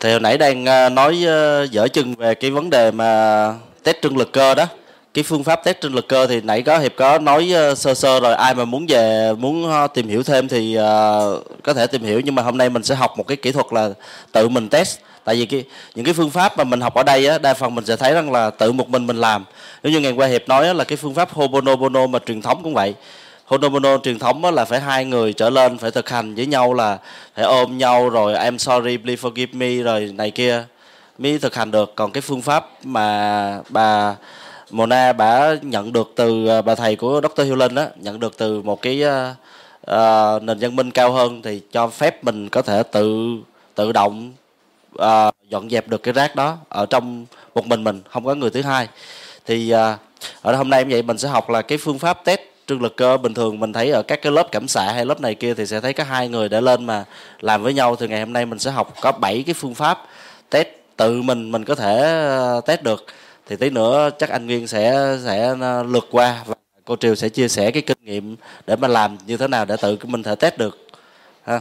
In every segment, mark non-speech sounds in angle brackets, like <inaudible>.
thì hồi nãy đang ờ, nói ờ, dở chừng về cái vấn đề mà test trưng lực cơ đó. Cái phương pháp test trưng lực cơ thì nãy có hiệp có nói ờ, sơ sơ rồi. Ai mà muốn về muốn tìm hiểu thêm thì có thể tìm hiểu. Nhưng mà hôm nay mình sẽ học một cái kỹ thuật là tự mình test. Tại vì cái những cái phương pháp mà mình học ở đây á đa phần mình sẽ thấy rằng là tự một mình mình làm. Giống như ngày qua hiệp nói á, là cái phương pháp Ho'oponopono mà truyền thống cũng vậy. Honomono truyền thống là phải hai người trở lên phải thực hành với nhau là phải ôm nhau rồi I'm sorry please forgive me rồi này kia mới thực hành được còn cái phương pháp mà bà Mona bà nhận được từ à, bà thầy của Dr. Hewlin á nhận được từ một cái uh, nền văn minh cao hơn thì cho phép mình có thể tự tự động uh, dọn dẹp được cái rác đó ở trong một mình mình không có người thứ hai thì uh, ở hôm nay em vậy mình sẽ học là cái phương pháp test trương lực cơ bình thường mình thấy ở các cái lớp cảm xạ hay lớp này kia thì sẽ thấy có hai người để lên mà làm với nhau. Thì ngày hôm nay mình sẽ học có 7 cái phương pháp test tự mình mình có thể ờ, test được. Thì tí nữa chắc anh Nguyên sẽ sẽ ờ, lượt qua và cô Triều sẽ chia sẻ cái kinh nghiệm để mà làm như thế nào để tự mình thể test được. Ha.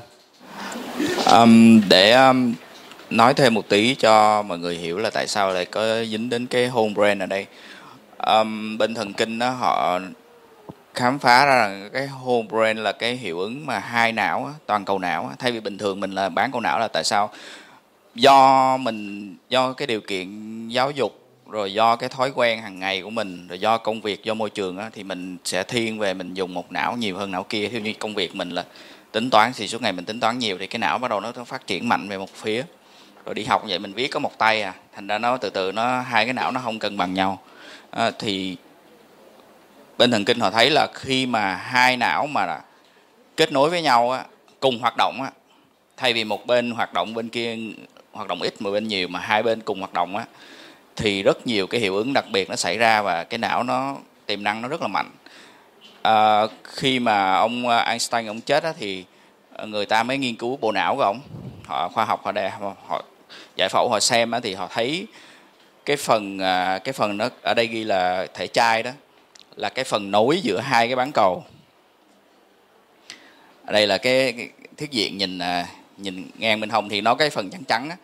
Um, để um, nói thêm một tí cho mọi người hiểu là tại sao lại có dính đến cái home brand ở đây. Um, bên thần kinh đó họ khám phá ra rằng cái whole brain là cái hiệu ứng mà hai não á, toàn cầu não á. thay vì bình thường mình là bán cầu não là tại sao? Do mình do cái điều kiện giáo dục rồi do cái thói quen hàng ngày của mình rồi do công việc do môi trường á, thì mình sẽ thiên về mình dùng một não nhiều hơn não kia. Theo như công việc mình là tính toán thì suốt ngày mình tính toán nhiều thì cái não bắt đầu nó phát triển mạnh về một phía. Rồi đi học vậy mình viết có một tay à thành ra nó từ từ nó hai cái não nó không cân bằng nhau. À, thì bên thần kinh họ thấy là khi mà hai não mà kết nối với nhau á, cùng hoạt động á, thay vì một bên hoạt động bên kia hoạt động ít mà bên nhiều mà hai bên cùng hoạt động á thì rất nhiều cái hiệu ứng đặc biệt nó xảy ra và cái não nó tiềm năng nó rất là mạnh. À, khi mà ông Einstein ông chết á, thì người ta mới nghiên cứu bộ não của ông. Họ khoa học họ đề họ, giải phẫu họ xem á, thì họ thấy cái phần à, cái phần nó ở đây ghi là thể chai đó là cái phần nối giữa hai cái bán cầu. Ở đây là cái, cái thiết diện nhìn à, nhìn ngang bên hông thì nó cái phần trắng trắng á.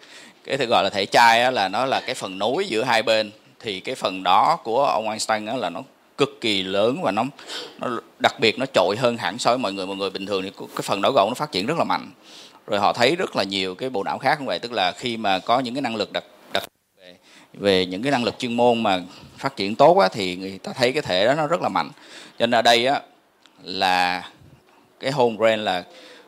Cái thứ gọi là thể chai á, là nó là cái phần nối giữa hai bên. Thì cái phần đó của ông Einstein á, là nó cực kỳ lớn và nó nó đặc biệt nó trội hơn hẳn so với mọi người. Mọi người bình thường thì cái phần não gọng nó phát triển rất là mạnh. Rồi họ thấy rất là nhiều cái bộ não khác như vậy. Tức là khi mà có những cái năng lực đặc về những cái năng lực chuyên môn mà phát triển tốt á, thì người ta thấy cái thể đó nó rất là mạnh. Cho nên ở đây á là cái home brand là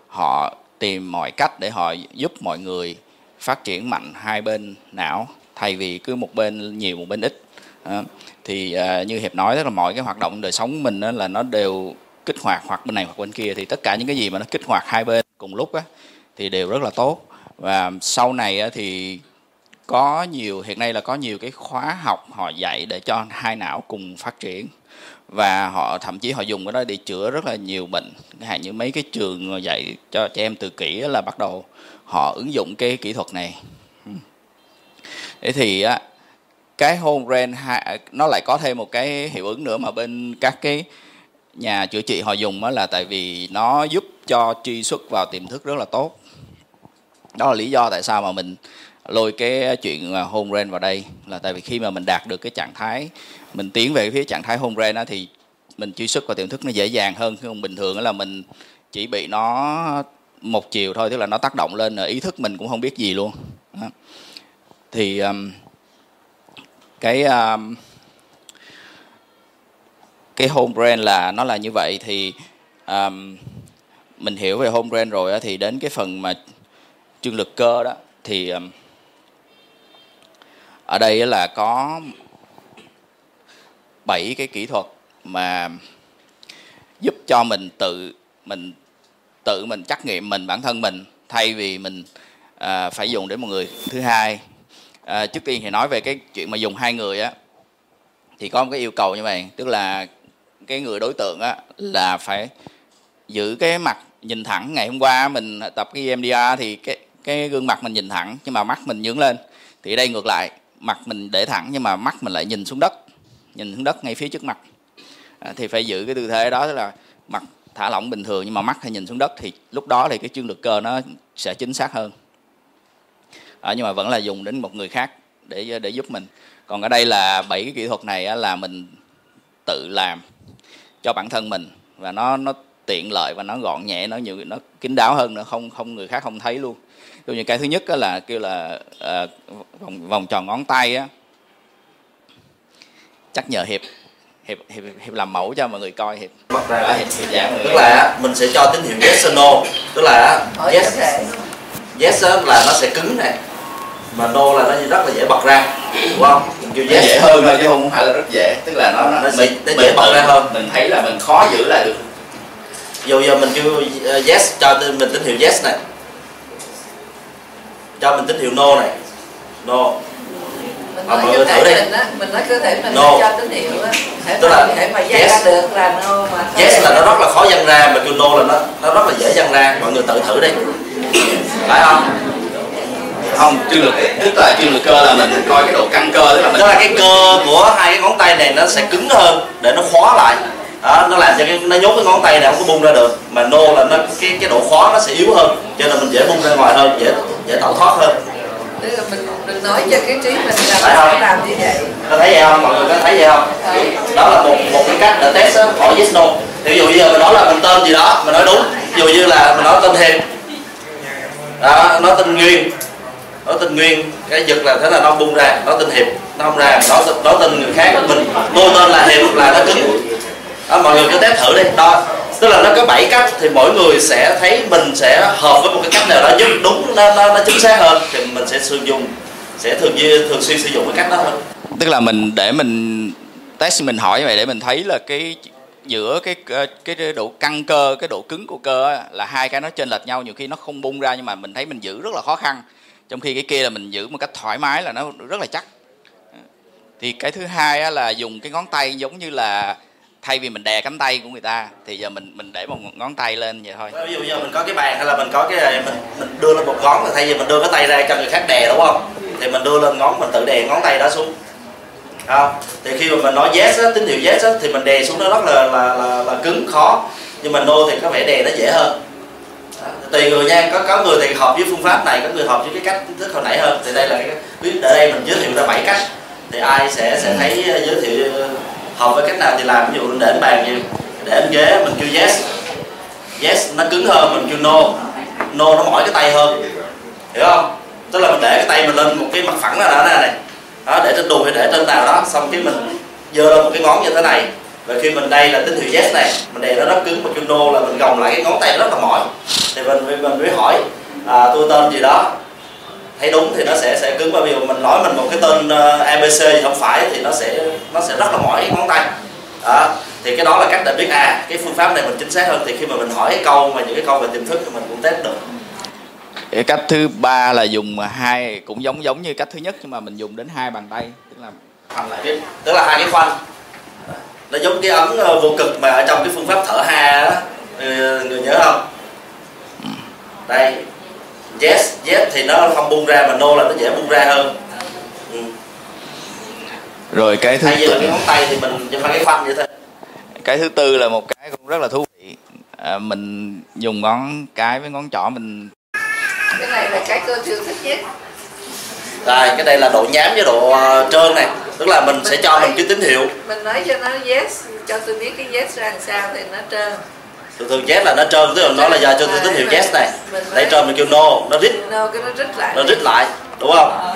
họ tìm mọi cách để họ giúp mọi người phát triển mạnh hai bên não thay vì cứ một bên nhiều một bên ít. À, thì à, như hiệp nói tức là mọi cái hoạt động đời sống của mình á, là nó đều kích hoạt hoặc bên này hoặc bên kia thì tất cả những cái gì mà nó kích hoạt hai bên cùng lúc á thì đều rất là tốt. Và sau này á, thì có nhiều, hiện nay là có nhiều cái khóa học họ dạy để cho hai não cùng phát triển. Và họ, thậm chí họ dùng cái đó để chữa rất là nhiều bệnh. Hạn như mấy cái trường dạy cho trẻ em từ kỷ là bắt đầu họ ứng dụng cái kỹ thuật này. Thế thì á, cái home brain nó lại có thêm một cái hiệu ứng nữa mà bên các cái nhà chữa trị họ dùng đó là tại vì nó giúp cho truy xuất vào tiềm thức rất là tốt. Đó là lý do tại sao mà mình lôi cái chuyện à, home ren vào đây là tại vì khi mà mình đạt được cái trạng thái mình tiến về phía trạng thái home ren đó thì mình truy xuất vào tiềm thức nó dễ dàng hơn không bình thường là mình chỉ bị nó một chiều thôi tức là nó tác động lên à, ý thức mình cũng không biết gì luôn đó. thì um, cái um, cái home brand là nó là như vậy thì um, mình hiểu về home brand rồi đó, thì đến cái phần mà trương lực cơ đó thì um, ở đây là có 7 cái kỹ thuật mà giúp cho mình tự mình tự mình trắc nghiệm mình bản thân mình thay vì mình à, phải dùng để một người. Thứ hai à, trước tiên thì nói về cái chuyện mà dùng hai người á thì có một cái yêu cầu như vậy tức là cái người đối tượng á là phải giữ cái mặt nhìn thẳng. Ngày hôm qua mình tập cái EMDR thì cái cái gương mặt mình nhìn thẳng nhưng mà mắt mình nhướng lên. Thì đây ngược lại mặt mình để thẳng nhưng mà mắt mình lại nhìn xuống đất nhìn xuống đất ngay phía trước mặt. À, thì phải giữ cái tư thế đó tức là mặt thả lỏng bình thường nhưng mà mắt hay nhìn xuống đất thì lúc đó thì cái chương lực cơ nó sẽ chính xác hơn. À, nhưng mà vẫn là dùng đến một người khác để để giúp mình. Còn ở đây là bảy cái kỹ thuật này là mình tự làm cho bản thân mình và nó nó tiện lợi và nó gọn nhẹ nó nhiều nó kín đáo hơn nữa không không người khác không thấy luôn ví như cái thứ nhất là kêu là uh, vòng vòng tròn ngón tay á. Chắc nhờ hiệp hiệp hiệp hiệp làm mẫu cho mọi người coi hiệp. Bật ra. Hiệp, hiệp giảng tức là mình sẽ cho tín hiệu yes or no. Tức là yes. yes là nó sẽ cứng này mà no là nó rất là dễ bật ra đúng không? Mình kêu yes. dễ hơn thôi chứ không phải là rất dễ. Tức là nó, nó, mình, nó dễ bật ra hơn. mình thấy là mình khó giữ lại được. Dù giờ mình kêu uh, yes cho mình tín hiệu yes này cho mình tín hiệu no này. No. Mình nói cơ thể mình á mình nói cơ thể mình no. cho tín hiệu á. Tức là thể mà yes. ra được là no mà yes là nó rất là khó dăng ra mà kêu no là nó nó rất là dễ dăng ra. Mọi người tự thử đi. Phải không? Không trương lực tức là trương lực cơ là mình coi cái độ căng cơ tức là mình tức là cái cơ của hai cái ngón tay này nó sẽ cứng hơn để nó khóa lại. Đó, nó làm cho cái nó nhốt cái ngón tay này không có bung ra được. Mà nô là nó cái cái độ khóa nó sẽ yếu hơn. Cho nên mình dễ bung ra ngoài hơn dễ dễ tẩu thoát hơn. Mình mình nói cho cái trí mình là phải không? làm như vậy. Có thấy vậy không? Mọi người có thấy vậy không? Đó là một một cái cách để test hỏi yes no. Ví dụ như giờ mình nói là mình tên gì đó mình nói đúng. Ví dụ như là mình nói tên hiệp đó nói tên nguyên. Nói tên nguyên. Cái giật là thế là nó bung ra nói tên hiệp nó không ra nói nói tên người khác mình. Tô tên là hiệp là nó cứng. Đó, mọi người cứ test thử đi. Đó tức là nó có 7 cách thì mỗi người sẽ thấy mình sẽ hợp với một cái cách nào đó. Giúp đúng nó, nó, nó chính xác hơn thì mình sẽ sử dụng sẽ thường thường xuyên sử dụng cái cách đó hơn tức là mình để mình test mình hỏi như vậy để mình thấy là cái giữa cái ờ, cái độ căng cơ cái độ cứng của cơ là hai cái nó chênh lệch nhau. Nhiều khi nó không bung ra nhưng mà mình thấy mình giữ rất là khó khăn. Trong khi cái kia là mình giữ một cách thoải mái là nó rất là chắc. Thì cái thứ hai là dùng cái ngón tay giống như là thay vì mình đè cánh tay của người ta thì giờ mình mình để một ngón tay lên vậy thôi. Ví dụ giờ mình có cái bàn hay là mình có cái mình mình đưa lên một ngón thì thay vì mình đưa cái tay ra cho người khác đè đúng không? Thì mình đưa lên ngón mình tự đè ngón tay đó xuống. À, thì khi mà mình nói yes á, tín hiệu yes á, thì mình đè xuống nó rất là là, là là cứng khó. Nhưng mà no thì có vẻ đè nó dễ hơn. À, tùy người nha có có người thì hợp với phương pháp này có người hợp với cái cách thức hồi nãy hơn. Thì đây là cái biết ở đây mình giới thiệu ra bảy cách. Thì ai sẽ sẽ thấy ờ, giới thiệu học với cách nào thì làm. Ví dụ để anh bàn gì để anh ghế mình kêu yes. Yes nó cứng hơn mình kêu no. No nó mỏi cái tay hơn. Hiểu không? Tức là mình để cái tay mình lên một cái mặt phẳng là đó này đó để trên đùi hay để trên nào đó. Xong cái mình giơ lên một cái ngón như thế này. Và khi mình đây là tín hiệu yes này mình đè nó rất cứng mà kêu no là mình gồng lại cái ngón tay rất là mỏi. Thì mình mình mới hỏi à, tôi tên gì đó thấy đúng thì nó sẽ sẽ cứng bởi vì mình nói mình một cái tên uh, abc thì không phải thì nó sẽ nó sẽ rất là mỏi ngón tay. Đó thì cái đó là cách để biết à cái phương pháp này mình chính xác hơn. Thì khi mà mình hỏi cái câu mà những cái câu về tiềm thức thì mình cũng test được. Cái cách thứ ba là dùng hai cũng giống giống như cách thứ nhất nhưng mà mình dùng đến hai bàn tay tức là khoanh lại cái, tức là hai cái khoanh. Nó giống cái ấn ờ, vô cực mà ở trong cái phương pháp thở ha đó người nhớ không? Ừ. đây yes yes thì nó không bung ra mà no là nó dễ bung ra hơn. Ừ. rồi cái thứ thay là cái ngón tay thì mình phải cái khoanh vậy thôi. Cái thứ tư là một cái cũng rất là thú vị. À, mình dùng ngón cái với ngón trỏ mình cái này là cái cơ chưa thích nhất. Rồi cái đây là độ nhám với độ uh, trơn này. Tức là mình, mình sẽ cho nói, mình cái tín hiệu. mình nói cho nó yes cho tôi biết cái yes ra làm sao thì nó trơn thường thường yes là nó trơn tức là nó là giờ cho tín hiệu yes này. Lấy trơn mình kêu no nó rít. No nó rít lại. Nó rít lại đúng không?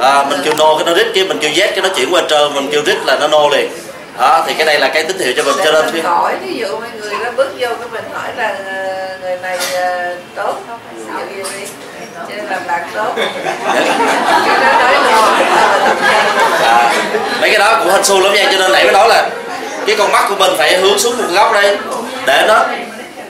À, mình kêu no cái nó rít cái mình kêu yes cái nó chuyển qua trơn mình kêu rít là nó no liền. Đó thì cái đây là cái tín hiệu cho mình cho nên mình hỏi ví dụ mấy người nó bước vô cái mình hỏi là ờ, người này ờ, tốt không? Sao gì đi. Cho làm bạn tốt. <laughs> À, mấy cái đó cũng hên xui lắm nha cho nên nãy mới nói là cái con mắt của mình phải hướng xuống một góc đây để nó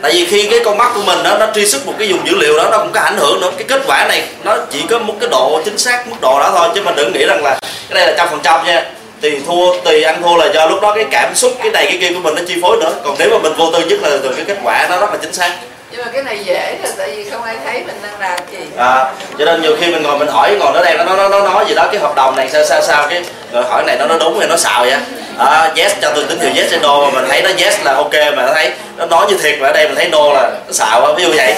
tại vì khi cái con mắt của mình đó, nó truy xuất một cái dùng dữ liệu đó, nó cũng có ảnh hưởng nữa. Cái kết quả này, nó chỉ có một cái độ chính xác, mức độ đó thôi. Chứ mình đừng nghĩ rằng là cái đây là trăm phần trăm nha. Tùy thua, tùy ăn thua là do lúc đó cái cảm xúc, cái này, cái kia của mình nó chi phối nữa. Còn nếu mà mình vô tư nhất là từ cái kết quả nó rất là chính xác nhưng mà cái này dễ là tại vì không ai thấy mình đang làm gì. À cho nên nhiều khi mình ngồi mình hỏi ngồi nó đang nó nó nó nói gì đó cái hợp đồng này sao sao sao cái rồi hỏi này nó nó đúng hay nó xạo vậy? À, yes cho tôi tín hiệu yes hay no mà mình thấy nó yes là ok mà nó thấy nó nói như thiệt mà ở đây mình thấy no là nó xạo ví dụ vậy.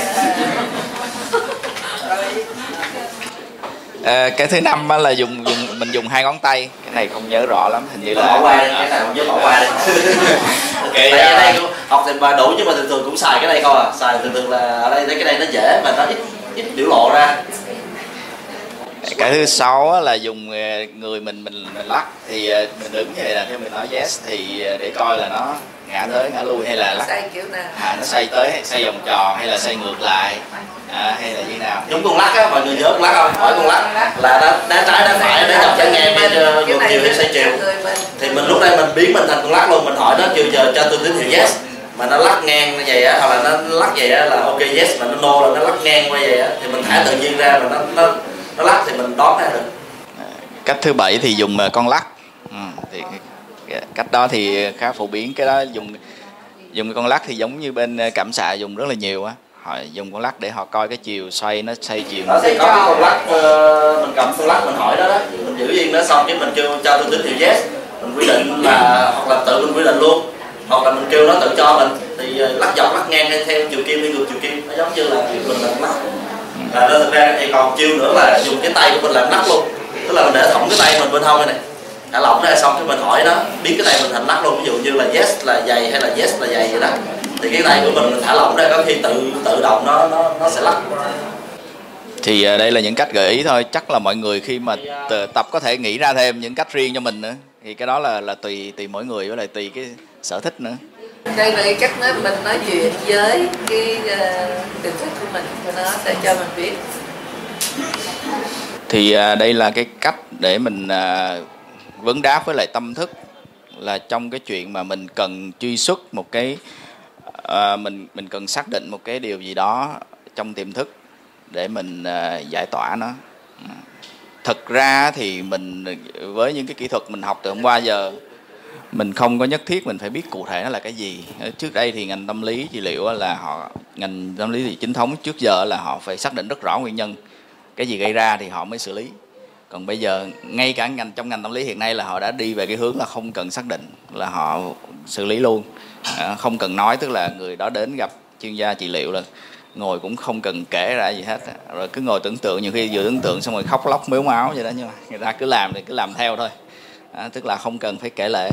À, cái thứ năm là dùng dùng mình dùng hai ngón tay. Cái này không nhớ rõ lắm hình như là bỏ qua đi cái này không nhớ bỏ qua đi <laughs> cái tại đây học thì mà đủ nhưng mà thường thường cũng xài cái đây không à. Xài thường thường là ở đây cái đây nó dễ mà nó ít ít biểu lộ ra. Cái thứ sáu là dùng người mình mình mình lắc. Thì mình đứng như vậy là theo mình nói yes. Thì để coi là nó ngã tới ngã lui hay là lắc? xoay kiểu nào? À, nó xoay tới xoay vòng tròn hay là xoay ngược lại? À, hay là như nào? Giống con lắc á mọi người nhớ con lắc không? Hỏi con lắc. Là đá, đá trái đá phải đá dọc trái ngang bên ngược chiều hay xoay chiều. thì mình lúc đây mình biến mình thành con lắc luôn mình hỏi nó chiều giờ cho tôi tín hiệu yes. Mà nó lắc ngang như vậy á hoặc là nó lắc vậy á là ok yes mà nó no là nó lắc ngang qua vậy á thì mình thả tự nhiên ra mà nó nó nó lắc thì mình đoán ra được. Cách thứ bảy thì dùng con lắc. Ừ, thì cách đó thì khá phổ biến. Cái đó dùng dùng con lắc thì giống như bên cảm xạ dùng rất là nhiều á. Họ dùng con lắc để họ coi cái chiều xoay nó xoay chiều. Đó thì có cái con lắc uh, mình cầm con lắc mình hỏi đó đó. Mình giữ yên nó xong cái mình kêu cho tôi tín hiệu yes. Mình quy định là hoặc là tự mình quy định luôn. Hoặc là mình kêu nó tự cho mình. Thì lắc dọc lắc ngang hay theo chiều kim hay ngược chiều kim. Nó giống như là mình làm lắc và đó thực ra thì còn chiêu nữa là dùng cái tay của mình làm lắc luôn. Tức là mình để thõng cái tay mình bên hông này thả lỏng ra xong cái mình hỏi nó biến cái tay mình thành lắc luôn ví dụ như là yes là dày hay là yes là dày vậy đó. Thì cái tay của mình thả lỏng ra có khi tự tự động nó nó nó sẽ lắc. Thì đây là những cách gợi ý thôi. Chắc là mọi người khi mà tập có thể nghĩ ra thêm những cách riêng cho mình nữa. Thì cái đó là là tùy tùy mỗi người với lại tùy cái sở thích nữa. Đây là cái cách nói mình nói chuyện với cái uh, tiềm thức của mình nó sẽ cho mình biết. Thì uh, đây là cái cách để mình uh, vấn đáp với lại tâm thức là trong cái chuyện mà mình cần truy xuất một cái uh, mình mình cần xác định một cái điều gì đó trong tiềm thức để mình uh, giải tỏa nó. Thực ra thì mình với những cái kỹ thuật mình học từ hôm qua giờ mình không có nhất thiết mình phải biết cụ thể nó là cái gì. Trước đây thì ngành tâm lý trị liệu là họ ngành tâm lý thì chính thống trước giờ là họ phải xác định rất rõ nguyên nhân cái gì gây ra thì họ mới xử lý còn bây giờ ngay cả ngành trong ngành tâm lý hiện nay là họ đã đi về cái hướng là không cần xác định là họ xử lý luôn. À, không cần nói tức là người đó đến gặp chuyên gia trị liệu là ngồi cũng không cần kể ra gì hết rồi cứ ngồi tưởng tượng nhiều khi vừa tưởng tượng xong rồi khóc lóc mếu máu vậy đó nhưng mà người ta cứ làm thì cứ làm theo thôi. À, tức là không cần phải kể lệ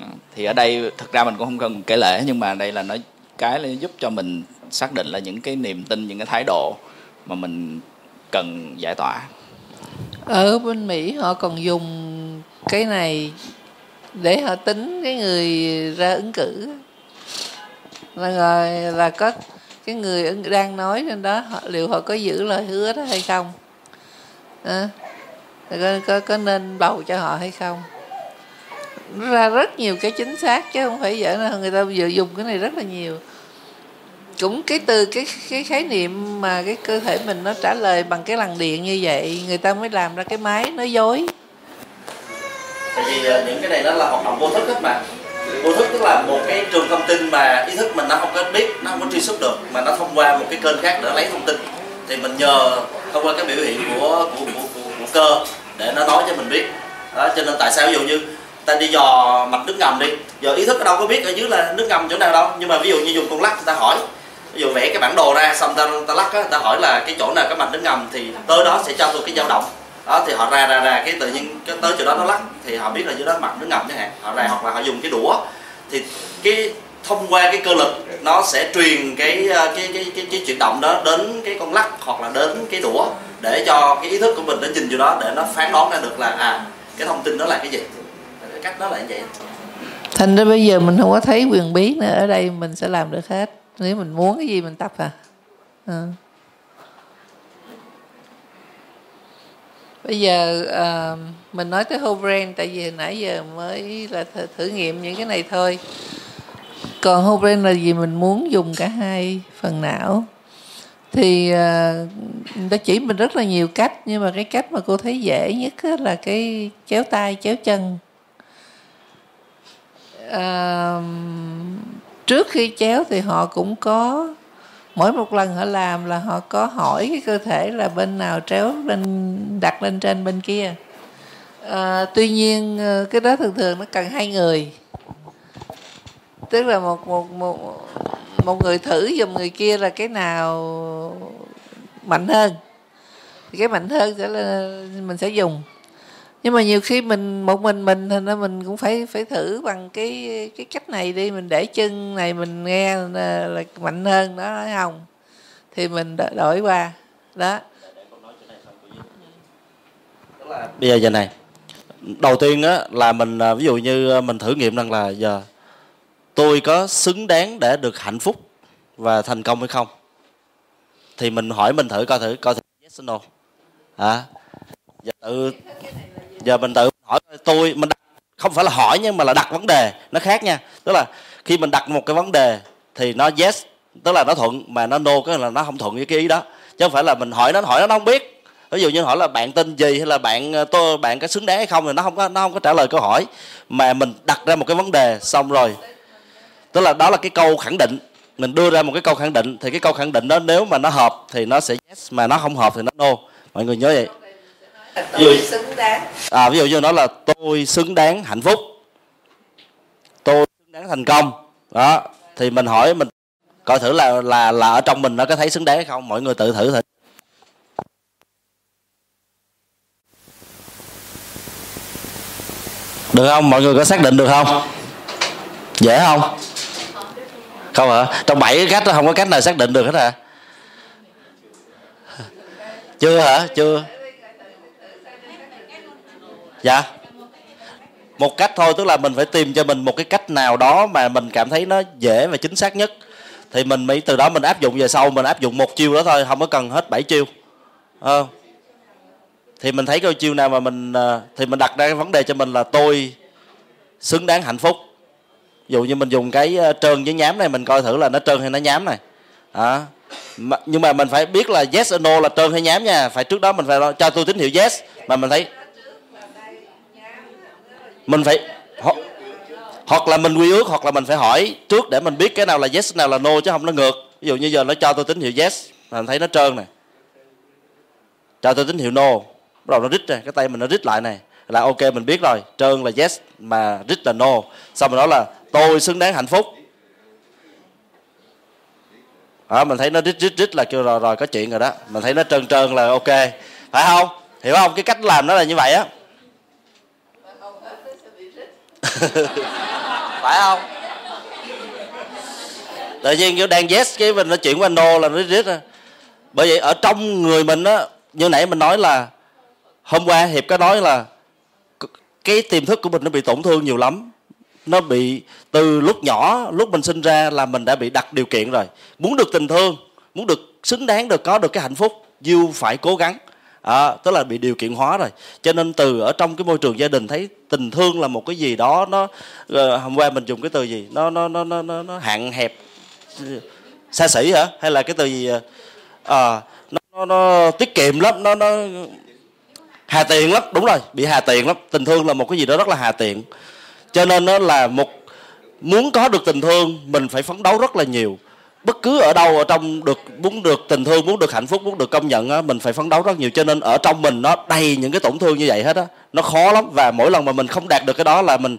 à, thì ở đây thực ra mình cũng không cần kể lễ nhưng mà đây là nó cái là giúp cho mình xác định là những cái niềm tin những cái thái độ mà mình cần giải tỏa ở bên Mỹ họ còn dùng cái này để họ tính cái người ra ứng cử. Là rồi là có cái người đang nói trên đó họ, liệu họ có giữ lời hứa đó hay không? À, có, có có nên bầu cho họ hay không? Ra rất nhiều cái chính xác chứ không phải vậy là người ta vừa dùng cái này rất là nhiều cũng cái từ cái cái khái niệm mà cái cơ thể mình nó trả lời bằng cái lằn điện như vậy người ta mới làm ra cái máy nói dối. Tại vì à, những cái này nó là hoạt động vô thức hết mà. Vô thức tức là một cái trường thông tin mà ý thức mình nó không có biết nó không có truy xuất được mà nó thông qua một cái kênh khác để lấy thông tin. Thì mình nhờ thông qua cái biểu hiện của của, của, của, của cơ để nó nói cho mình biết. Đó cho nên tại sao ví dụ như ta đi dò mạch nước ngầm đi giờ ý thức ở đâu có biết ở dưới là nước ngầm chỗ nào đâu nhưng mà ví dụ như dùng con lắc người ta hỏi ví dụ vẽ cái bản đồ ra xong ta ta lắc á ta hỏi là cái chỗ nào có mạch nước ngầm thì tới đó sẽ cho tôi cái dao động. Đó thì họ ra ra ra cái tự nhiên cái tới chỗ đó nó lắc thì họ biết là dưới đó mạch nước ngầm chẳng hạn. Họ ra hoặc là họ dùng cái đũa thì cái thông qua cái cơ lực nó sẽ truyền cái ờ, cái cái cái, cái chuyển động đó đến cái con lắc hoặc là đến cái đũa để cho cái ý thức của mình nó nhìn vô đó để nó phán đoán ra được là à cái thông tin đó là cái gì. Cách đó là như vậy. Thành ra bây giờ mình không có thấy quyền bí nữa ở đây mình sẽ làm được hết nếu mình muốn cái gì mình tập à, à. bây giờ à, mình nói tới whole brain tại vì nãy giờ mới là thử, thử nghiệm những cái này thôi. Còn whole brain là gì mình muốn dùng cả hai phần não. Thì uh, ta chỉ mình rất là nhiều cách nhưng mà cái cách mà cô thấy dễ nhất là cái chéo tay chéo chân. Uh, trước khi chéo thì họ cũng có mỗi một lần họ làm là họ có hỏi cái cơ thể là bên nào chéo lên đặt lên trên bên kia. À, tuy nhiên ờ, cái đó thường thường nó cần hai người. Tức là một một một một người thử dùm người kia là cái nào mạnh hơn thì cái mạnh hơn sẽ là mình sẽ dùng nhưng mà nhiều khi mình một mình mình thì nó mình cũng phải phải thử bằng cái cái cách này đi. Mình để chân này mình nghe là, là mạnh hơn đó hay không? Thì mình đổi qua. Đó. Bây giờ giờ này đầu tiên á là mình à, ví dụ như à, mình thử nghiệm rằng là giờ tôi có xứng đáng để được hạnh phúc và thành công hay không? Thì mình hỏi mình thử coi thử coi thử yes or no. À giờ tự giờ mình tự hỏi tôi mình đặt, không phải là hỏi nhưng mà là đặt vấn đề nó khác nha. Tức là khi mình đặt một cái vấn đề thì nó yes tức là nó thuận mà nó no cái là nó không thuận với cái ý đó. Chứ không phải là mình hỏi nó hỏi nó, nó không biết. Ví dụ như hỏi là bạn tên gì hay là bạn ờ, tôi bạn có xứng đáng hay không thì nó không có nó không có trả lời câu hỏi. Mà mình đặt ra một cái vấn đề xong rồi tức là đó là cái câu khẳng định. Mình đưa ra một cái câu khẳng định thì cái câu khẳng định đó nếu mà nó hợp thì nó sẽ yes mà nó không hợp thì nó no. Mọi người nhớ vậy tôi xứng đáng. À ví dụ như nó là tôi xứng đáng hạnh phúc. Tôi xứng đáng thành công. Đó thì mình hỏi mình coi thử là là là ở trong mình nó có thấy xứng đáng hay không? Mọi người tự thử thử. Được không? Mọi người có xác định được không? Dễ không? Không hả? Trong bảy cái cách đó không có cách nào xác định được hết à chưa hả? Chưa dạ. Một cách thôi tức là mình phải tìm cho mình một cái cách nào đó mà mình cảm thấy nó dễ và chính xác nhất. Thì mình mới từ đó mình áp dụng về sau mình áp dụng một chiêu đó thôi không có cần hết bảy chiêu. Ờ. thì mình thấy cái chiêu nào mà mình ờ, thì mình đặt ra cái vấn đề cho mình là tôi xứng đáng hạnh phúc. Ví dụ như mình dùng cái ờ, trơn với nhám này mình coi thử là nó trơn hay nó nhám này. À, nhưng mà mình phải biết là yes or no là trơn hay nhám nha. Phải trước đó mình phải cho tôi tín hiệu yes. Mà mình thấy mình phải ho, hoặc là mình quy ước hoặc là mình phải hỏi trước để mình biết cái nào là yes nào là no chứ không nó ngược. Ví dụ như giờ nó cho tôi tín hiệu yes là mình thấy nó trơn này cho tôi tín hiệu no. Bắt đầu nó rít này cái tay mình nó rít lại này là ok mình biết rồi trơn là yes mà rít là no. Xong rồi đó là tôi xứng đáng hạnh phúc. Đó, mình thấy nó rít rít rít là kêu rồi rồi có chuyện rồi đó. Mình thấy nó trơn trơn là ok. Phải không? Hiểu không? Cái cách làm nó là như vậy á. <laughs> phải không? Tự nhiên kiểu đang yes, cái mình nó chuyển qua no là nó rít bởi vậy ở trong người mình á, như nãy mình nói là hôm qua hiệp có nói là cái tiềm thức của mình nó bị tổn thương nhiều lắm. Nó bị, từ lúc nhỏ, lúc mình sinh ra là mình đã bị đặt điều kiện rồi. Muốn được tình thương, muốn được xứng đáng, được có được cái hạnh phúc you phải cố gắng à, tức là bị điều kiện hóa rồi. Cho nên từ ở trong cái môi trường gia đình thấy tình thương là một cái gì đó nó ờ, hôm qua mình dùng cái từ gì? Nó nó nó nó nó, nó hạn hẹp xa xỉ hả? Hay là cái từ gì à, nó, nó, nó tiết kiệm lắm nó nó hà tiện lắm. Đúng rồi bị hà tiện lắm. Tình thương là một cái gì đó rất là hà tiện. Cho nên nó là một muốn có được tình thương mình phải phấn đấu rất là nhiều bất cứ ở đâu ở trong được, muốn được tình thương, muốn được hạnh phúc, muốn được công nhận á, mình phải phấn đấu rất nhiều. Cho nên ở trong mình nó đầy những cái tổn thương như vậy hết á. Nó khó lắm. Và mỗi lần mà mình không đạt được cái đó là mình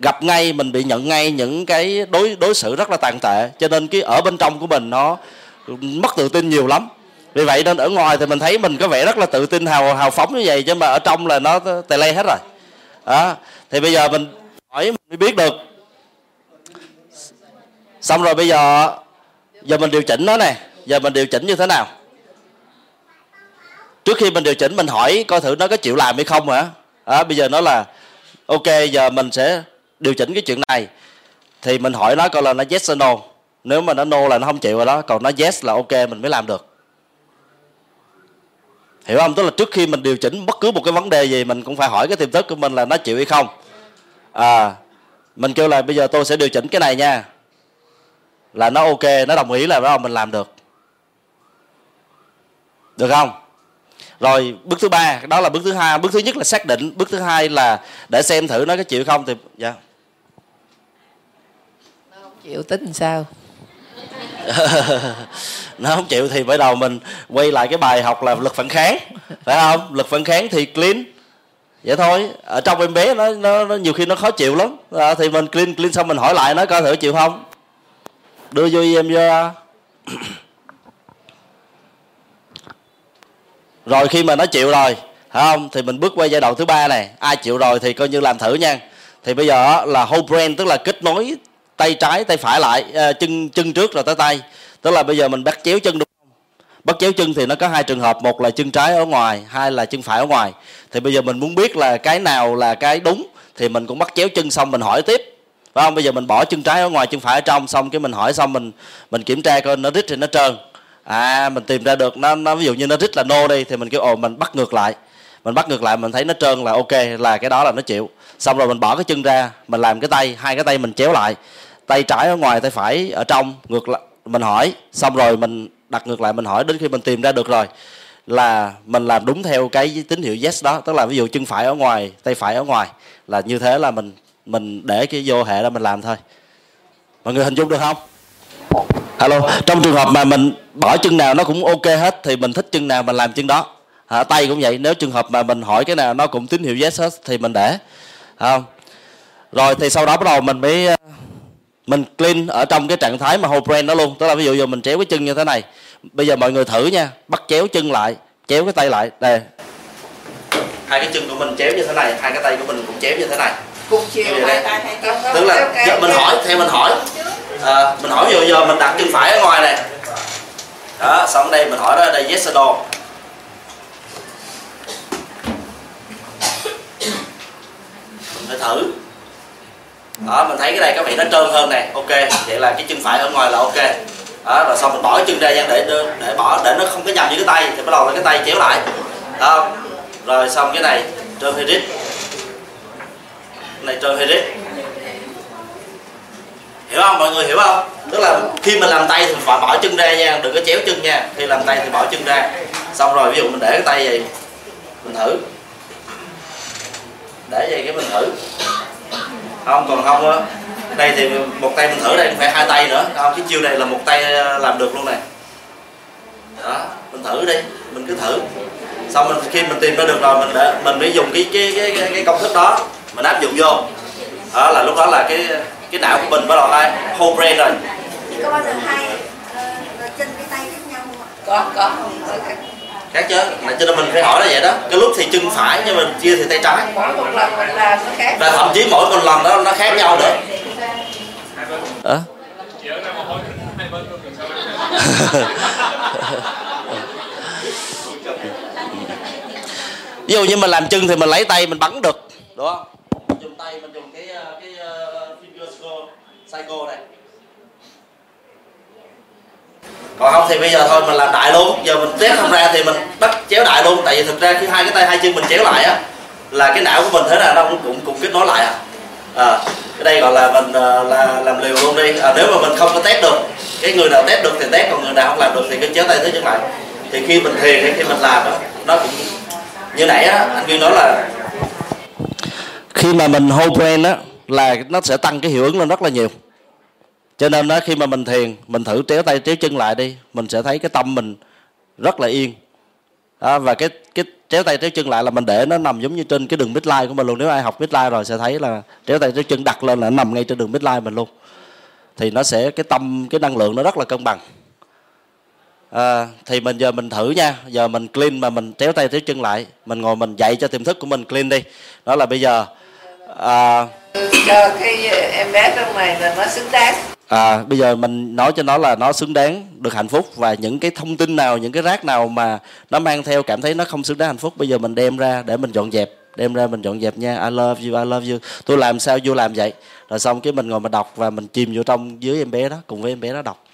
gặp ngay, mình bị nhận ngay những cái đối đối xử rất là tàn tệ. Cho nên cái ở bên trong của mình nó mất tự tin nhiều lắm. Vì vậy nên ở ngoài thì mình thấy mình có vẻ rất là tự tin, hào hào phóng như vậy. Chứ mà ở trong là nó tè le hết rồi. Đó thì bây giờ mình hỏi mình mới biết được. Xong rồi bây giờ giờ mình điều chỉnh nó này, giờ mình điều chỉnh như thế nào? Trước khi mình điều chỉnh mình hỏi coi thử nó có chịu làm hay không hả? À, bây giờ nó là ok giờ mình sẽ điều chỉnh cái chuyện này. Thì mình hỏi nó coi là nó yes or no. Nếu mà nó no là nó không chịu rồi đó. Còn nó yes là ok mình mới làm được. Hiểu không? Tức là trước khi mình điều chỉnh bất cứ một cái vấn đề gì mình cũng phải hỏi cái tiềm thức của mình là nó chịu hay không. À mình kêu là bây giờ tôi sẽ điều chỉnh cái này nha là nó ok nó đồng ý là bắt đầu mình làm được. Được không? Rồi bước thứ ba đó là bước thứ hai. Bước thứ nhất là xác định. Bước thứ hai là để xem thử nó có chịu không thì dạ. Nó không chịu tính sao? <laughs> Nó không chịu thì bắt đầu mình quay lại cái bài học là lực phản kháng. Phải không? Lực phản kháng thì clean. Vậy thôi. Ở trong em bé nó, nó, nó nhiều khi nó khó chịu lắm. À, thì mình clean clean xong mình hỏi lại nó coi thử chịu không đưa vô em vô rồi khi mà nó chịu rồi phải không? Thì mình bước qua giai đoạn thứ ba này. Ai chịu rồi thì coi như làm thử nha. Thì bây giờ là whole brain, tức là kết nối tay trái, tay phải lại ờ, chân chân trước rồi tới tay. Tức là bây giờ mình bắt chéo chân đúng không? Bắt chéo chân thì nó có hai trường hợp, một là chân trái ở ngoài, hai là chân phải ở ngoài. Thì bây giờ mình muốn biết là cái nào là cái đúng, thì mình cũng bắt chéo chân xong mình hỏi tiếp phải không? Bây giờ mình bỏ chân trái ở ngoài, chân phải ở trong, xong cái mình hỏi xong mình mình kiểm tra coi nó rít thì nó trơn. À mình tìm ra được, nó nó ví dụ như nó rít là no đi, thì mình kêu, ồ, mình bắt ngược lại. Mình bắt ngược lại, mình thấy nó trơn là ok, là cái đó là nó chịu. Xong rồi mình bỏ cái chân ra, mình làm cái tay, hai cái tay mình chéo lại. Tay trái ở ngoài, tay phải ở trong, ngược lại, mình hỏi. Xong rồi mình đặt ngược lại, mình hỏi đến khi mình tìm ra được rồi, là mình làm đúng theo cái tín hiệu yes đó. Tức là ví dụ chân phải ở ngoài, tay phải ở ngoài, là như thế là mình mình để cái vô hệ đó mình làm thôi. Mọi người hình dung được không? Alo trong trường hợp mà mình bỏ chân nào nó cũng ok hết thì mình thích chân nào mình làm chân đó. À, tay cũng vậy nếu trường hợp mà mình hỏi cái nào nó cũng tín hiệu yes hết thì mình để. Không? Rồi thì sau đó bắt đầu mình mới ờ, mình clean ở trong cái trạng thái mà whole brain đó luôn. Tức là ví dụ giờ mình chéo cái chân như thế này bây giờ mọi người thử nha. Bắt chéo chân lại chéo cái tay lại. Đây. Hai cái chân của mình chéo như thế này hai cái tay của mình cũng chéo như thế này cùng chiều hai tay hai chân. Tức là giờ mình hỏi theo mình hỏi. À, mình hỏi giờ giờ mình đặt chân phải ở ngoài này đó xong đây mình hỏi đó đây yes or no? Mình phải thử. Đó mình thấy cái này có vẻ nó trơn hơn này ok vậy là cái chân phải ở ngoài là ok. Đó rồi xong mình bỏ cái chân ra để để bỏ để nó không có nhầm với cái tay. Thì bắt đầu là cái tay chéo lại. Đó. Rồi xong cái này trơn hay rít này trời hay đấy hiểu không? Mọi người hiểu không? Tức là khi mình làm tay thì phải bỏ chân ra nha đừng có chéo chân nha. Khi làm tay thì bỏ chân ra. Xong rồi ví dụ mình để cái tay vậy mình thử. Để vậy cái mình thử. Không còn không á đây thì một tay mình thử đây không phải hai tay nữa. Không cái chiêu này là một tay ờ, làm được luôn này. Đó mình thử đi. Mình cứ thử. Xong mình khi mình tìm ra được rồi mình để mình mới dùng cái cái cái, cái công thức đó mình áp dụng vô. Đó là lúc đó là cái cái não của mình bắt đầu ai whole brain rồi. Có bao giờ hai uh, chân cái tay khác nhau không ạ? có có. Khác chứ. Là cho nên mình phải hỏi là vậy đó. Cái lúc thì chân phải nhưng mình chia thì tay trái. Mỗi một lần mình làm nó khác. Và thậm chí mỗi một lần đó nó khác nhau nữa. À? ví dụ như mình làm chân thì mình lấy tay mình bắn được đúng không mình dùng tay mình dùng cái cái uh, finger cycle này còn không thì bây giờ thôi mình làm đại luôn. Giờ mình test không ra thì mình bắt chéo đại luôn. Tại vì thực ra khi hai cái tay hai chân mình chéo lại á là cái não của mình thế nào nó cũng cũng, cũng kết nối lại à. à cái đây gọi là mình à, là làm liều luôn đi. À, nếu mà mình không có test được cái người nào test được thì test còn người nào không làm được thì cứ chéo tay tới chân lại. Thì khi mình thiền hay khi mình làm đó nó cũng như nãy á anh Duy nói là khi mà mình hold brain á là nó sẽ tăng cái hiệu ứng lên rất là nhiều cho nên đó khi mà mình thiền mình thử tréo tay tréo chân lại đi mình sẽ thấy cái tâm mình rất là yên. Đó, và cái cái tréo tay tréo chân lại là mình để nó nằm giống như trên cái đường midline của mình luôn. Nếu ai học midline rồi sẽ thấy là tréo tay tréo chân đặt lên là nó nằm ngay trên đường midline mình luôn. Thì nó sẽ cái tâm cái năng lượng nó rất là cân bằng. À, thì mình giờ mình thử nha. Giờ mình clean mà mình tréo tay tréo chân lại mình ngồi mình dạy cho tiềm thức của mình clean đi. Đó là bây giờ à, cho cái em bé trong này là nó xứng đáng à, bây giờ mình nói cho nó là nó xứng đáng được hạnh phúc và những cái thông tin nào những cái rác nào mà nó mang theo cảm thấy nó không xứng đáng hạnh phúc bây giờ mình đem ra để mình dọn dẹp đem ra mình dọn dẹp nha. I love you I love you. Tôi làm sao vô làm vậy? Rồi xong cái mình ngồi mà đọc và mình chìm vô trong dưới em bé đó cùng với em bé đó đọc.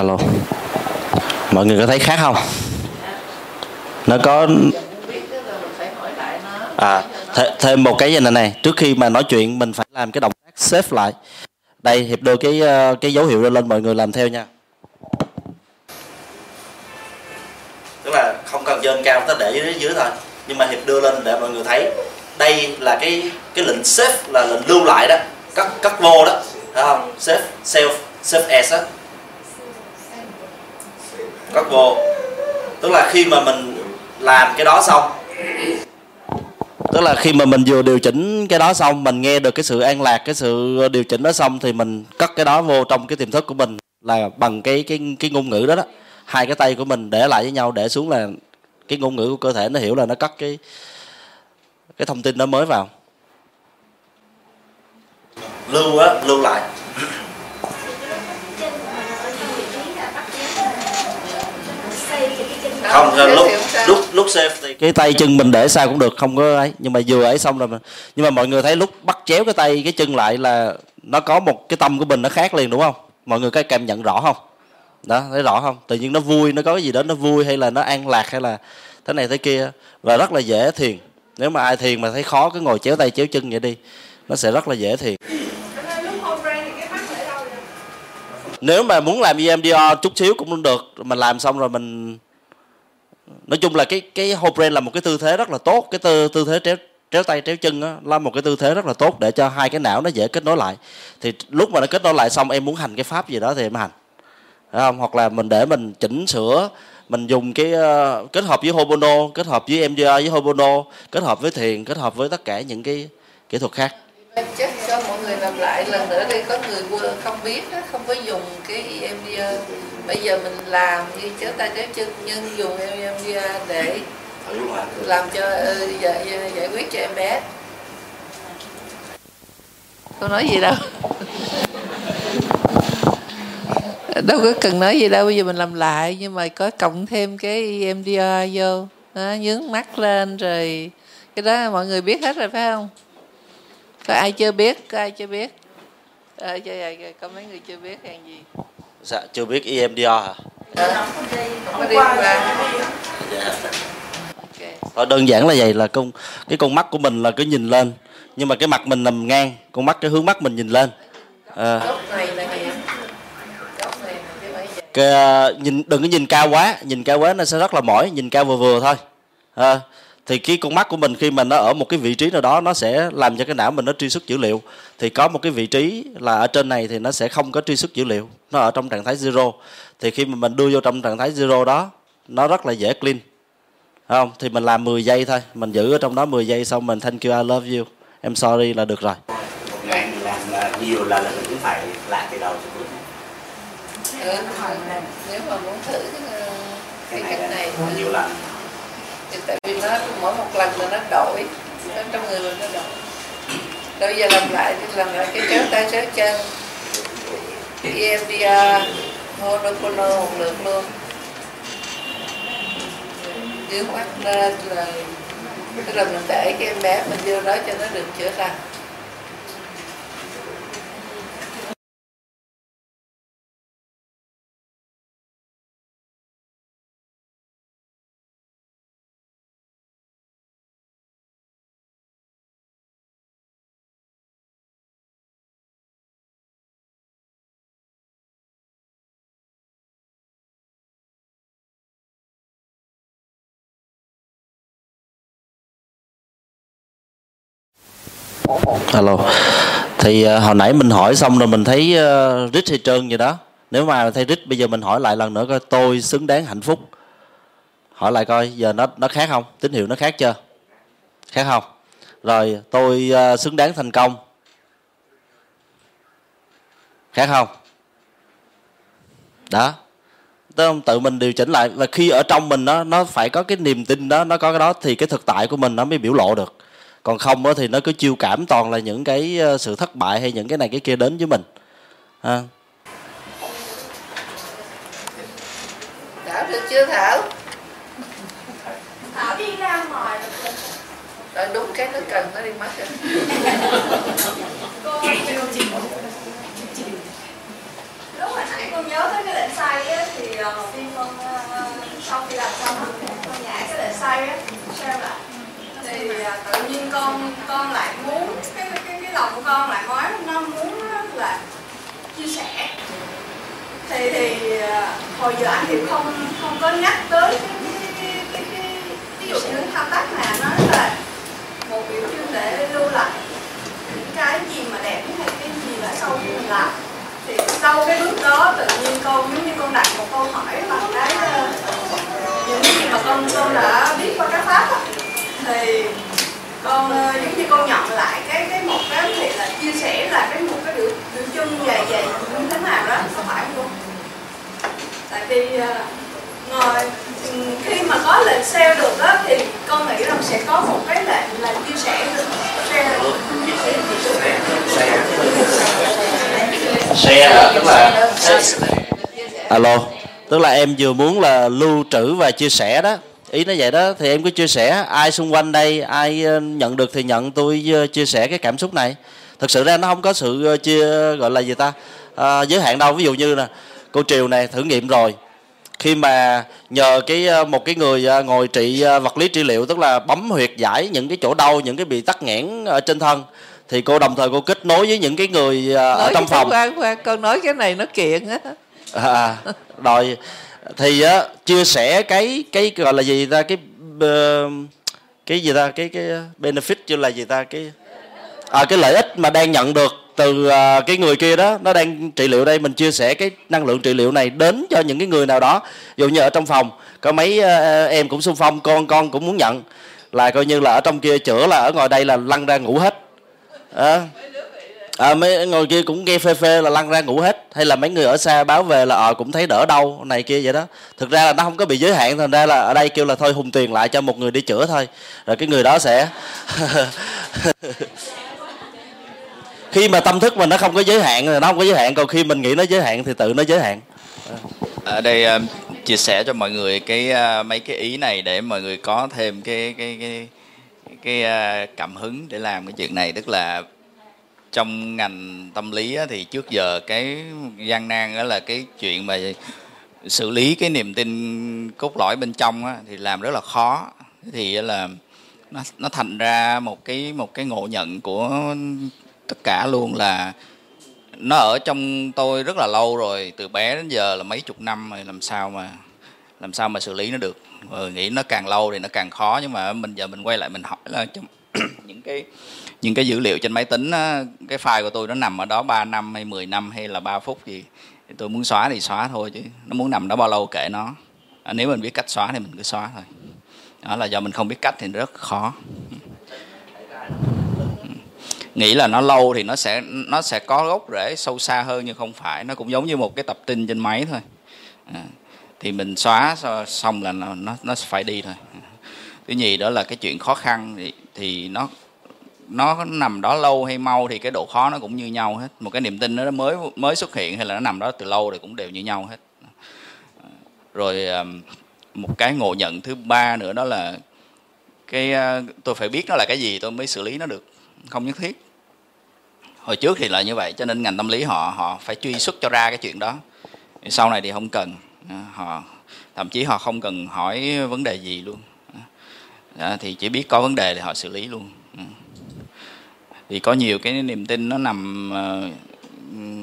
Alo. Mọi người có thấy khác không? Nó có à th- thêm một cái gì này này. Trước khi mà nói chuyện, mình phải làm cái động tác save lại. Đây, hiệp đưa cái ờ, cái dấu hiệu lên, mọi người làm theo nha. Tức là không cần dơn cao ta để dưới dưới thôi. Nhưng mà hiệp đưa lên để mọi người thấy. Đây là cái cái lệnh save, là lệnh lưu lại đó. Cất cất vô đó. Thấy không? Save save save as đó các vô tức là khi mà mình làm cái đó xong. Tức là khi mà mình vừa điều chỉnh cái đó xong, mình nghe được cái sự an lạc, cái sự điều chỉnh đó xong thì mình cất cái đó vô trong cái tiềm thức của mình là bằng cái cái cái ngôn ngữ đó đó. Hai cái tay của mình để lại với nhau, để xuống là cái ngôn ngữ của cơ thể nó hiểu là nó cất cái cái thông tin đó mới vào. Lưu á, lưu lại. Không Save lúc lúc lúc save thì cái tay chân mình để sao cũng được không có ấy. Nhưng mà vừa ấy xong rồi mà. Nhưng mà mọi người thấy lúc bắt chéo cái tay cái chân lại là nó có một cái tâm của mình nó khác liền đúng không? Mọi người có cảm nhận rõ không? Đó thấy rõ không? Tự nhiên nó vui nó có cái gì đó nó vui hay là nó an lạc hay là thế này thế kia. Và rất là dễ thiền. Nếu mà ai thiền mà thấy khó cứ ngồi chéo tay chéo chân vậy đi nó sẽ rất là dễ thiền. Nếu mà muốn làm EMDR chút xíu cũng được mình làm xong rồi mình nói chung là cái cái whole brand là một cái tư thế rất là tốt. Cái tư tư thế tréo tréo tay tréo chân đó, là một cái tư thế rất là tốt để cho hai cái não nó dễ kết nối lại. Thì lúc mà nó kết nối lại xong em muốn hành cái pháp gì đó thì em hành. Đấy không? Hoặc là mình để mình chỉnh sửa mình dùng cái uh, kết hợp với Hobono kết hợp với MDR với Hobono kết hợp với thiền kết hợp với tất cả những cái kỹ thuật khác. Em chắc cho mọi người làm lại lần nữa đi có người không biết không có dùng cái EMDR bây giờ mình làm như chéo tay chéo chân nhưng dùng EMDR để làm cho ờ, giải, giải quyết cho em bé. Tôi nói gì đâu. <laughs> Đâu có cần nói gì đâu bây giờ mình làm lại nhưng mà có cộng thêm cái EMDR vô. Đó, nhướng mắt lên rồi cái đó mọi người biết hết rồi phải không? Có ai chưa biết có ai chưa biết? Chưa, có mấy người chưa biết hàng gì dạ, chưa biết EMDR hả Ờ, không có đi. Qua Thôi đơn giản là vậy là con cái con mắt của mình là cứ nhìn lên nhưng mà cái mặt mình nằm ngang con mắt cái hướng mắt mình nhìn lên. À, cái, à, nhìn đừng có nhìn cao quá nhìn cao quá nó sẽ rất là mỏi nhìn cao vừa vừa thôi. À, thì cái con mắt của mình khi mà nó ở một cái vị trí nào đó nó sẽ làm cho cái não mình nó truy xuất dữ liệu. Thì có một cái vị trí là ở trên này thì nó sẽ không có truy xuất dữ liệu. Nó ở trong trạng thái zero. Thì khi mà mình đưa vô trong trạng thái zero đó nó rất là dễ clean. Không? Thì mình làm 10 giây thôi. Mình giữ ở trong đó 10 giây xong mình thank you I love you. Em sorry là được rồi. Một ngày mình làm là nhiều lần là mình cũng phải lại từ đầu cho ừ, nếu mà muốn thử ờ, cái cái cách này nhiều lần. thì vì nó, mỗi một lần là nó đổi, nó trong người mình nó đổi. Bây giờ làm lại thì làm lại cái chéo tay chéo chân EMDR monopono một lượt luôn. Dưới mắt lên là tức là mình để cái em bé mình vô đó cho nó được chữa lành. Hello. Thì uh, hồi nãy mình hỏi xong rồi mình thấy ờ, uh, rít hay trơn gì đó. Nếu mà thấy rít bây giờ mình hỏi lại lần nữa coi tôi xứng đáng hạnh phúc. Hỏi lại coi giờ nó nó khác không? Tín hiệu nó khác chưa? Khác không? Rồi tôi uh, xứng đáng thành công. Khác không? Đó. Không? tự mình điều chỉnh lại và khi ở trong mình nó nó phải có cái niềm tin đó nó có cái đó thì cái thực tại của mình nó mới biểu lộ được còn không thì nó cứ chiêu cảm toàn là những cái ờ, sự thất bại hay những cái này cái kia đến với mình. Ha. Thảo được chưa thảo? Thảo đi ra ngoài. Rồi đúng cái nó cần nó đi mất rồi. Cô điều chỉnh lúc hồi nãy con nhớ tới cái lệnh say á thì ờ, đầu tiên con sau khi làm xong con nhả cái lệnh say á sao lại? thì à, tự nhiên con con lại muốn cái cái cái lòng của con lại nói nó muốn là chia sẻ thì thì à, hồi giờ anh thì không không có nhắc tới cái cái cái, cái, ví dụ như thao tác mà nó là một biểu trưng để lưu lại những cái gì mà đẹp hay cái gì là sau khi mình làm thì sau cái bước đó tự nhiên con giống như con đặt một câu hỏi bằng cái à, những gì mà con con đã biết qua các pháp đó thì con ờ, giống như con nhận lại cái cái một cái thì là chia sẻ là cái một cái biểu biểu trưng dài dài như thế nào đó có phải không? Tại vì ờ, ngồi khi mà có lệnh sale được đó thì con nghĩ rằng sẽ có một cái lệnh là chia sẻ được. Share share tức là alo tức là em vừa muốn là lưu trữ và chia sẻ đó ý nó vậy đó thì em cứ chia sẻ ai xung quanh đây ai ờ, nhận được thì nhận tôi ờ, chia sẻ cái cảm xúc này. Thực sự ra nó không có sự ờ, chia gọi là gì ta à, giới hạn đâu. Ví dụ như nè cô triều này thử nghiệm rồi. Khi mà nhờ cái một cái người ngồi trị vật lý trị liệu tức là bấm huyệt giải những cái chỗ đau những cái bị tắc nghẽn ở trên thân thì cô đồng thời cô kết nối với những cái người ờ, ở nói trong phòng. khoan, khoan, con nói cái này nó kiện á. À, rồi thì á, chia sẻ cái cái gọi là gì ta cái ờ, cái gì ta cái cái ờ, benefit chứ là gì ta cái à, cái lợi ích mà đang nhận được từ à, cái người kia đó nó đang trị liệu đây. Mình chia sẻ cái năng lượng trị liệu này đến cho những cái người nào đó. Dù dụ như ở trong phòng có mấy ờ, em cũng xung phong con con cũng muốn nhận. Là coi như là ở trong kia chữa là ở ngoài đây là lăn ra ngủ hết. À, à, mấy ngồi kia cũng nghe phê phê là lăn ra ngủ hết. Hay là mấy người ở xa báo về là ờ cũng thấy đỡ đau này kia vậy đó. Thực ra là nó không có bị giới hạn thành ra là ở đây kêu là thôi hùng tiền lại cho một người đi chữa thôi. Rồi cái người đó sẽ <laughs> khi mà tâm thức mình nó không có giới hạn thì nó không có giới hạn còn khi mình nghĩ nó giới hạn thì tự nó giới hạn. Ở đây ờ, chia sẻ cho mọi người cái uh, mấy cái ý này để mọi người có thêm cái cái cái cái uh, cảm hứng để làm cái chuyện này. Tức là trong ngành tâm lý á, thì trước giờ cái gian nan đó là cái chuyện mà xử lý cái niềm tin cốt lõi bên trong á, thì làm rất là khó. Thì là nó nó thành ra một cái một cái ngộ nhận của tất cả luôn là nó ở trong tôi rất là lâu rồi từ bé đến giờ là mấy chục năm rồi làm sao mà làm sao mà xử lý nó được. Rồi nghĩ nó càng lâu thì nó càng khó nhưng mà mình giờ mình quay lại mình hỏi là trong <coughs> những cái những cái dữ liệu trên máy tính á, cái file của tôi nó nằm ở đó 3 năm hay 10 năm hay là 3 phút gì. Thì tôi muốn xóa thì xóa thôi chứ nó muốn nằm đó bao lâu kệ nó. À, nếu mình biết cách xóa thì mình cứ xóa thôi. Đó là do mình không biết cách thì rất khó. Nghĩ là nó lâu thì nó sẽ nó sẽ có gốc rễ sâu xa hơn nhưng không phải. Nó cũng giống như một cái tập tin trên máy thôi. À, thì mình xóa xong là nó nó, nó phải đi thôi. Thứ nhì đó là cái chuyện khó khăn thì, thì nó nó nằm đó lâu hay mau thì cái độ khó nó cũng như nhau hết. Một cái niềm tin nó mới mới xuất hiện hay là nó nằm đó từ lâu thì cũng đều như nhau hết. Rồi một cái ngộ nhận thứ ba nữa đó là cái ờ, tôi phải biết nó là cái gì tôi mới xử lý nó được. Không nhất thiết. Hồi trước thì là như vậy, cho nên ngành tâm lý họ họ phải truy xuất cho ra cái chuyện đó. Sau này thì không cần. Ờ, họ, thậm chí họ không cần hỏi vấn đề gì luôn đó, thì chỉ biết có vấn đề thì họ xử lý luôn. Ừ. Thì có nhiều cái niềm tin nó nằm ờ,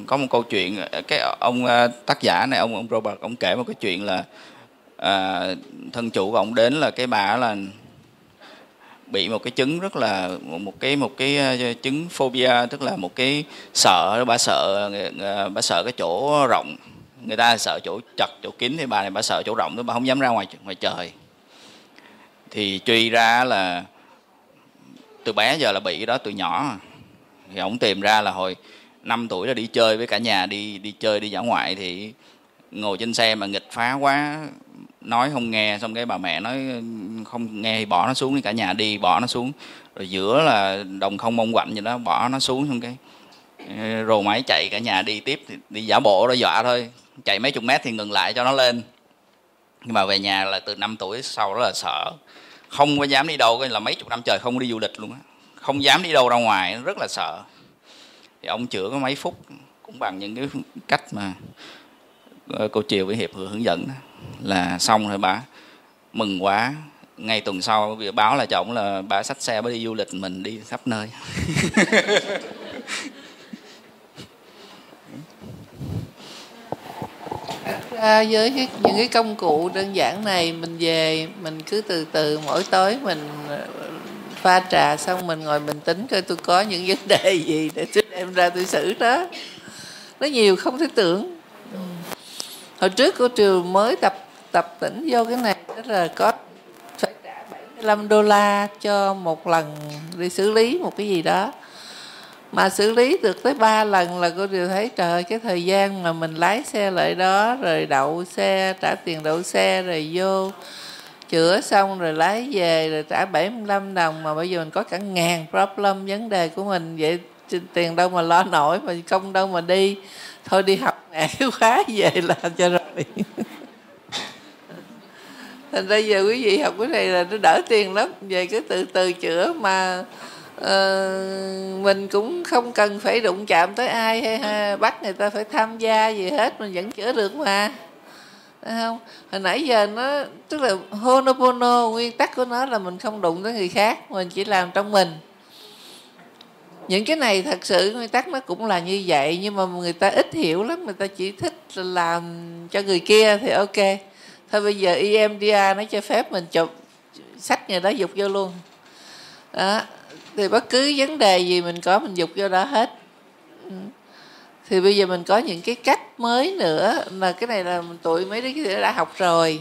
có một câu chuyện cái ông ờ, tác giả này ông ông Robert ông kể một cái chuyện là à, thân chủ của ông đến là cái bà là bị một cái chứng rất là một cái một cái chứng phobia tức là một cái sợ bà sợ bà sợ cái chỗ rộng. Người ta sợ chỗ chật chỗ kín thì bà này bà sợ chỗ rộng đó bà không dám ra ngoài ngoài trời thì truy ra là từ bé giờ là bị cái đó từ nhỏ. Thì ông tìm ra là hồi 5 tuổi là đi chơi với cả nhà, đi đi chơi đi dã ngoại thì ngồi trên xe mà nghịch phá quá, nói không nghe, xong cái bà mẹ nói không nghe thì bỏ nó xuống đi, cả nhà đi bỏ nó xuống. Rồi giữa là đồng không mong quạnh gì đó, bỏ nó xuống xong cái ờ, rồ máy chạy cả nhà đi tiếp, thì đi giả bộ đó dọa thôi. Chạy mấy chục mét thì ngừng lại cho nó lên. Nhưng mà về nhà là từ 5 tuổi sau đó là sợ không có dám đi đâu là mấy chục năm trời không đi du lịch luôn á. Không dám đi đâu ra ngoài rất là sợ. Thì ông chữa có mấy phút cũng bằng những cái cách mà ờ, cô triều với hiệp hướng dẫn đó. Là xong rồi bà mừng quá. Ngay tuần sau báo là chồng là bà xách xe bà đi du lịch, mình đi khắp nơi. <laughs> ra với cái, những cái công cụ đơn giản này mình về mình cứ từ từ mỗi tối mình ờ, pha trà xong mình ngồi mình tính coi tôi có những vấn đề gì để tôi đem ra tôi xử đó nó nhiều không thể tưởng ừ. hồi trước cô triều mới tập tập tỉnh vô cái này đó là có phải trả 75 đô la cho một lần đi xử lý một cái gì đó mà xử lý được tới ba lần là cô đều thấy, trời cái thời gian mà mình lái xe lại đó, rồi đậu xe, trả tiền đậu xe, rồi vô chữa xong rồi lái về, rồi trả 75 đồng. Mà bây giờ mình có cả ngàn problem vấn đề của mình. Vậy tiền đâu mà lo nổi, mà công đâu mà đi. Thôi đi học mẹ cái khóa về làm cho rồi. <laughs> Thành ra giờ quý vị học cái này là nó đỡ tiền lắm. Về cứ từ từ chữa mà uh, mình cũng không cần phải đụng chạm tới ai hay, ha, bắt người ta phải tham gia gì hết mình vẫn chữa được mà. Đấy không? Hồi nãy giờ nó tức là Honopono nguyên tắc của nó là mình không đụng tới người khác mình chỉ làm trong mình. Những cái này thật sự nguyên tắc nó cũng là như vậy nhưng mà người ta ít hiểu lắm người ta chỉ thích làm cho người kia thì ok. Thôi bây giờ EMDR nó cho phép mình chụp sách người đó dục vô luôn. Đó thì bất cứ vấn đề gì mình có mình dục vô đó hết. Ừ. Thì bây giờ mình có những cái cách mới nữa mà cái này là tụi mấy đứa đã học rồi.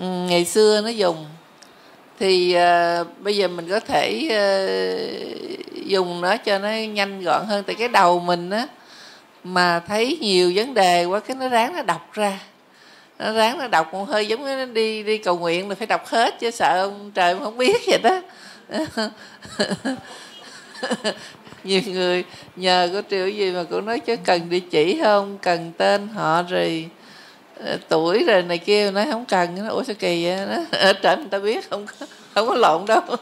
Ừ, ngày xưa nó dùng. Thì uh, bây giờ mình có thể uh, dùng nó cho nó nhanh gọn hơn. Tại cái đầu mình á mà thấy nhiều vấn đề quá cái nó ráng nó đọc ra. Nó ráng nó đọc một hơi giống như nó đi đi cầu nguyện là phải đọc hết chứ sợ ông trời không biết vậy đó nhiều người nhờ có triệu gì mà cũng nói chứ cần địa chỉ không cần tên họ rồi ờ, tuổi rồi này kia nói không cần nó ủa sao kỳ vậy nó <laughs> ở trển người ta biết không có không có lộn đâu. <laughs>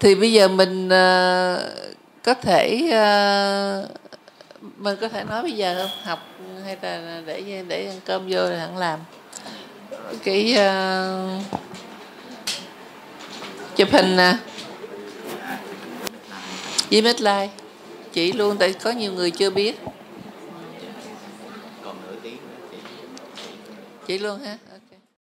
Thì bây giờ mình uh, có thể uh, mình có thể nói bây giờ không? Học hay là để để ăn cơm vô rồi hẳn làm? Cái uh, chụp hình nè. Với like chỉ luôn tại có nhiều người chưa biết. Chỉ luôn ha